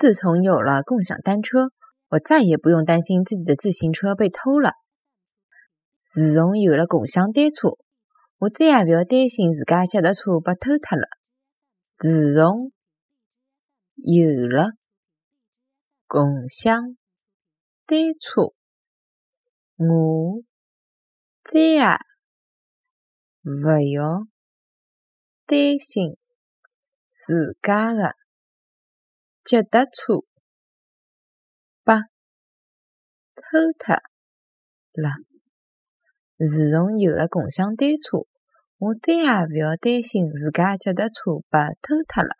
自从有了共享单车，我再也不用担心自己的自行车被偷了。自从有了共享单车，我再也不要担心自家脚踏车被偷脱了。自从有了共享单车，我再也勿要担心自家的脚踏车被偷脱了。自从有了共享单车，我再也勿要担心自家脚踏车被偷脱了。